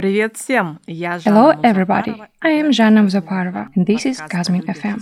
Hello, everybody. I am Zhanna Muzaparova, and this is Kazmin FM,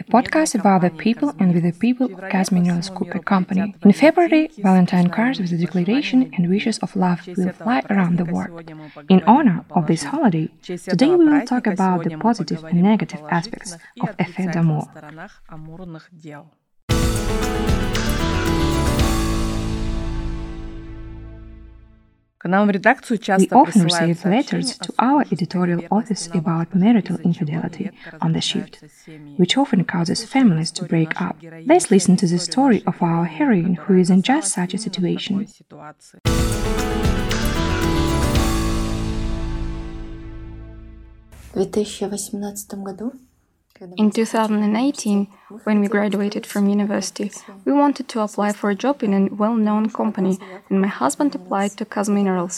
a podcast about the people and with the people of Kazminerals Copper Company. In February, Valentine cards with the declaration and wishes of love will fly around the world. In honor of this holiday, today we will talk about the positive and negative aspects of a fait d'amour. We often receive letters to our editorial office about marital infidelity on the shift, which often causes families to break up. Let's listen to the story of our heroine who is in just such a situation. В 2018 году in 2018, when we graduated from university, we wanted to apply for a job in a well known company, and my husband applied to Kazminerals.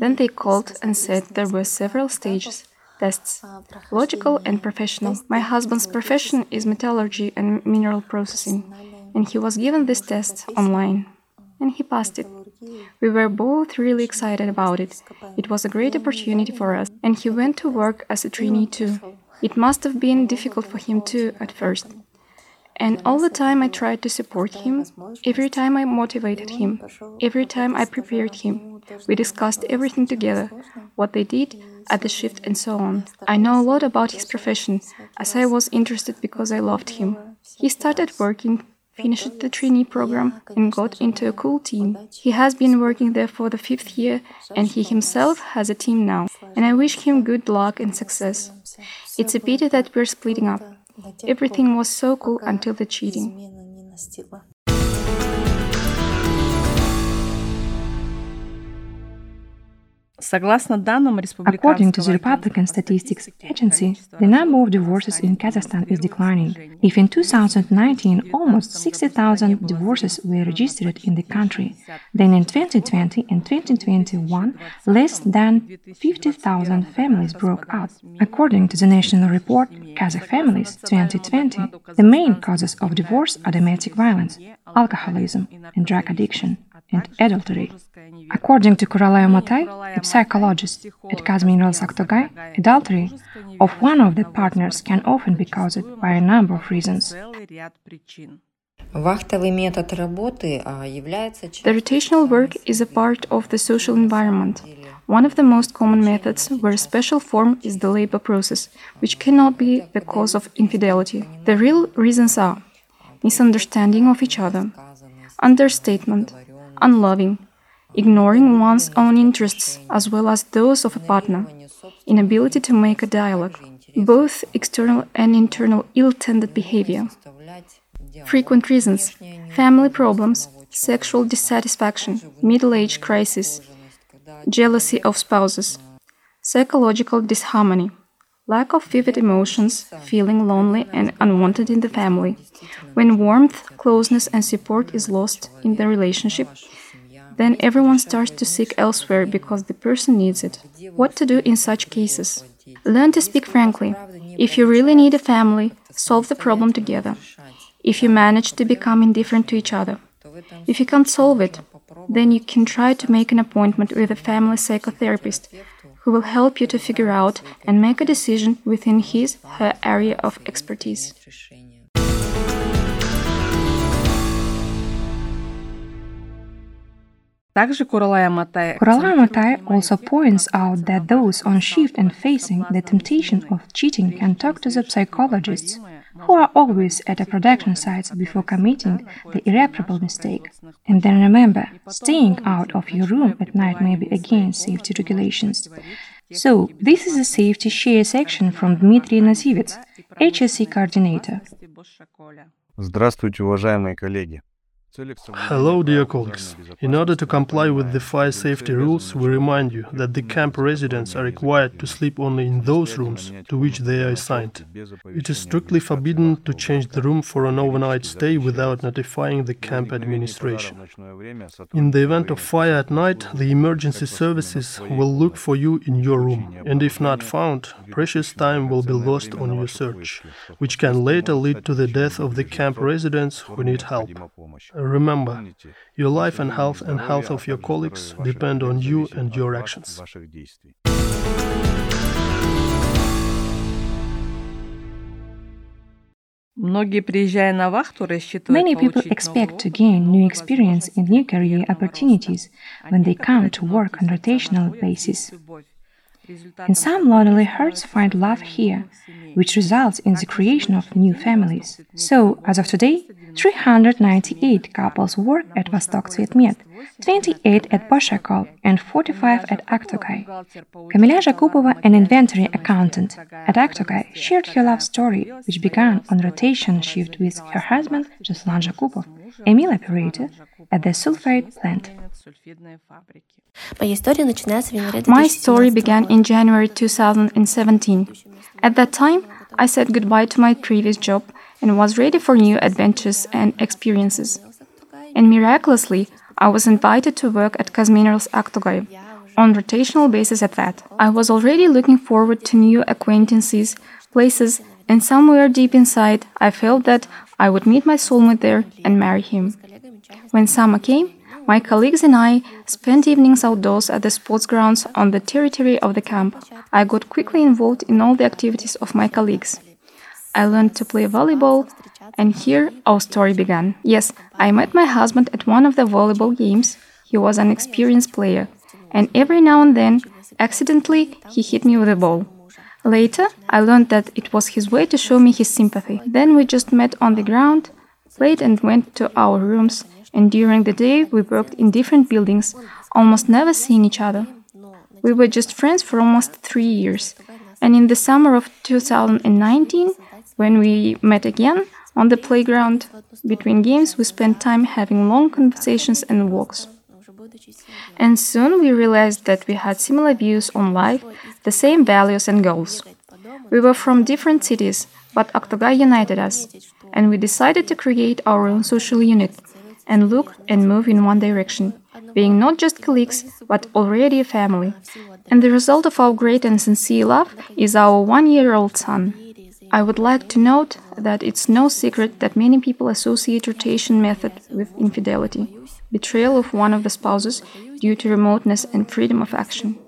Then they called and said there were several stages tests logical and professional. My husband's profession is metallurgy and mineral processing, and he was given this test online, and he passed it. We were both really excited about it. It was a great opportunity for us, and he went to work as a trainee too. It must have been difficult for him too at first. And all the time I tried to support him, every time I motivated him, every time I prepared him. We discussed everything together, what they did at the shift and so on. I know a lot about his profession, as I was interested because I loved him. He started working, finished the trainee program, and got into a cool team. He has been working there for the fifth year, and he himself has a team now. And I wish him good luck and success. It's a pity that we're splitting up. Everything was so cool until the cheating. According to the Republican Statistics Agency, the number of divorces in Kazakhstan is declining. If in 2019 almost 60,000 divorces were registered in the country, then in 2020 and 2021 less than 50,000 families broke up. According to the national report Kazakh Families 2020, the main causes of divorce are domestic violence, alcoholism, and drug addiction and adultery. According to Kuralaya Matai, a psychologist at Kazminerals Aktogay, adultery of one of the partners can often be caused by a number of reasons. The rotational work is a part of the social environment. One of the most common methods where a special form is the labor process, which cannot be the cause of infidelity. The real reasons are misunderstanding of each other, understatement, unloving, ignoring one's own interests as well as those of a partner, inability to make a dialogue, both external and internal ill tended behavior. Frequent reasons family problems, sexual dissatisfaction, middle age crisis, jealousy of spouses, psychological disharmony, lack of vivid emotions, feeling lonely and unwanted in the family. When warmth, closeness, and support is lost in the relationship, then everyone starts to seek elsewhere because the person needs it. What to do in such cases? Learn to speak frankly. If you really need a family, solve the problem together. If you manage to become indifferent to each other, if you can't solve it, then you can try to make an appointment with a family psychotherapist who will help you to figure out and make a decision within his her area of expertise. Kuralaya Matai also points out that those on shift and facing the temptation of cheating can talk to the psychologists who are always at the production sites before committing the irreparable mistake. And then remember, staying out of your room at night may be against safety regulations. So, this is a safety share section from Dmitry Nazivets, HSE coordinator. Здравствуйте, уважаемые коллеги. Hello, dear colleagues. In order to comply with the fire safety rules, we remind you that the camp residents are required to sleep only in those rooms to which they are assigned. It is strictly forbidden to change the room for an overnight stay without notifying the camp administration. In the event of fire at night, the emergency services will look for you in your room, and if not found, precious time will be lost on your search, which can later lead to the death of the camp residents who need help. Remember, your life and health and health of your colleagues depend on you and your actions. Many people expect to gain new experience and new career opportunities when they come to work on rotational basis. And some lonely hearts find love here, which results in the creation of new families. So, as of today, 398 couples work at Vostok Tsvetmet, 28 at Bozshakol, and 45 at Aktogai. Kamila Zhakupova, an inventory accountant at Aktogai, shared her love story, which began on rotation shift with her husband, Ruslan Zhakupov, a mill operator at the sulfate plant. My story began in January 2017. At that time, I said goodbye to my previous job and was ready for new adventures and experiences. And miraculously, I was invited to work at Kazminerals Aktogai, on rotational basis at that. I was already looking forward to new acquaintances, places, and somewhere deep inside, I felt that I would meet my soulmate there and marry him. When summer came, my colleagues and I spent evenings outdoors at the sports grounds on the territory of the camp. I got quickly involved in all the activities of my colleagues. I learned to play volleyball, and here our story began. Yes, I met my husband at one of the volleyball games. He was an experienced player, and every now and then, accidentally, he hit me with a ball. Later, I learned that it was his way to show me his sympathy. Then we just met on the ground, played, and went to our rooms and during the day we worked in different buildings, almost never seeing each other. We were just friends for almost three years, and in the summer of 2019, when we met again on the playground between games, we spent time having long conversations and walks. And soon we realized that we had similar views on life, the same values and goals. We were from different cities, but Aktogai united us, and we decided to create our own social unit and look and move in one direction, being not just colleagues, but already a family. And the result of our great and sincere love is our one year old son. I would like to note that it's no secret that many people associate rotation method with infidelity, betrayal of one of the spouses due to remoteness and freedom of action.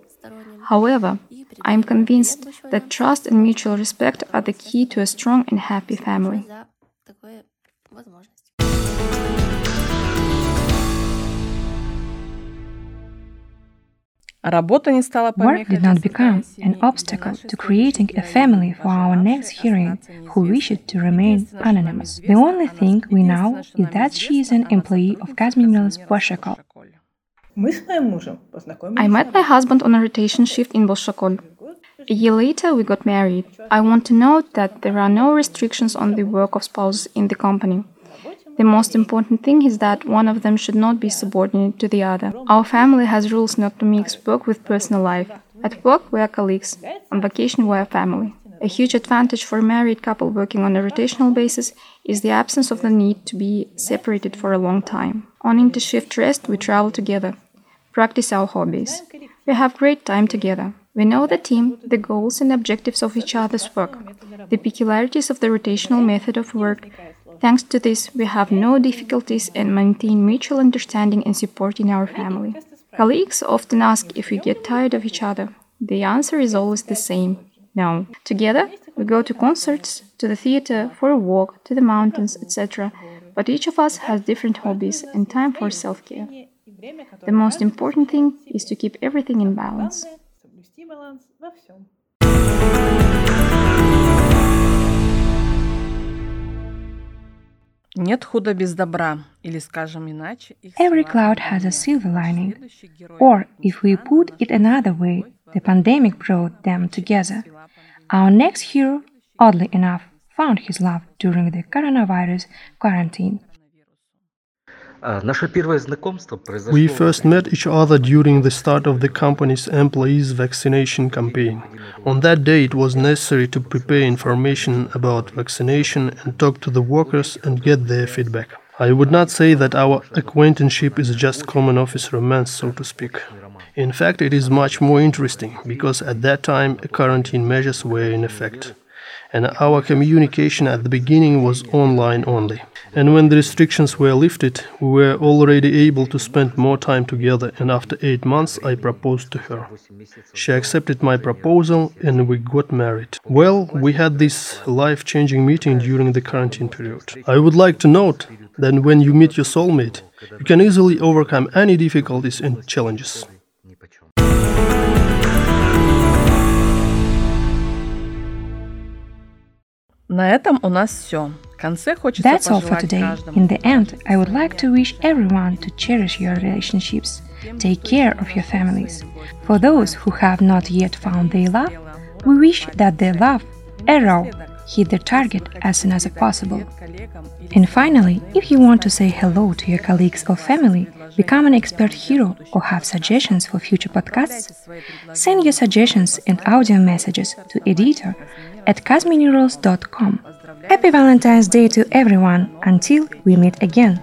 However, I am convinced that trust and mutual respect are the key to a strong and happy family. Work did not become an obstacle to creating a family for our next heroine who wished to remain anonymous. The only thing we know is that she is an employee of Kazminerals Bozshakol. I met my husband on a rotation shift in Bozshakol. A year later, we got married. I want to note that there are no restrictions on the work of spouses in the company. The most important thing is that one of them should not be subordinate to the other. Our family has rules not to mix work with personal life. At work, we are colleagues. On vacation, we are family. A huge advantage for a married couple working on a rotational basis is the absence of the need to be separated for a long time. On intershift rest, we travel together, practice our hobbies. We have great time together. We know the team, the goals and objectives of each other's work, the peculiarities of the rotational method of work, Thanks to this, we have no difficulties and maintain mutual understanding and support in our family. Colleagues often ask if we get tired of each other. The answer is always the same no. Together, we go to concerts, to the theater, for a walk, to the mountains, etc. But each of us has different hobbies and time for self care. The most important thing is to keep everything in balance. Every cloud has a silver lining. Or, if we put it another way, the pandemic brought them together. Our next hero, oddly enough, found his love during the coronavirus quarantine. We first met each other during the start of the company's employees' vaccination campaign. On that day, it was necessary to prepare information about vaccination and talk to the workers and get their feedback. I would not say that our acquaintanceship is just common office romance, so to speak. In fact, it is much more interesting because at that time quarantine measures were in effect. And our communication at the beginning was online only. And when the restrictions were lifted, we were already able to spend more time together, and after eight months, I proposed to her. She accepted my proposal, and we got married. Well, we had this life changing meeting during the quarantine period. I would like to note that when you meet your soulmate, you can easily overcome any difficulties and challenges. На этом у нас все. That's all for today. In the end, I would like to wish everyone to cherish your relationships. Take care of your families. For those who have not yet found their love, we wish that their love, arrow, hit their target as soon as possible. And finally, if you want to say hello to your colleagues or family, become an expert hero, or have suggestions for future podcasts, send your suggestions and audio messages to editor at kazminerals.com. Happy Valentine's Day to everyone until we meet again.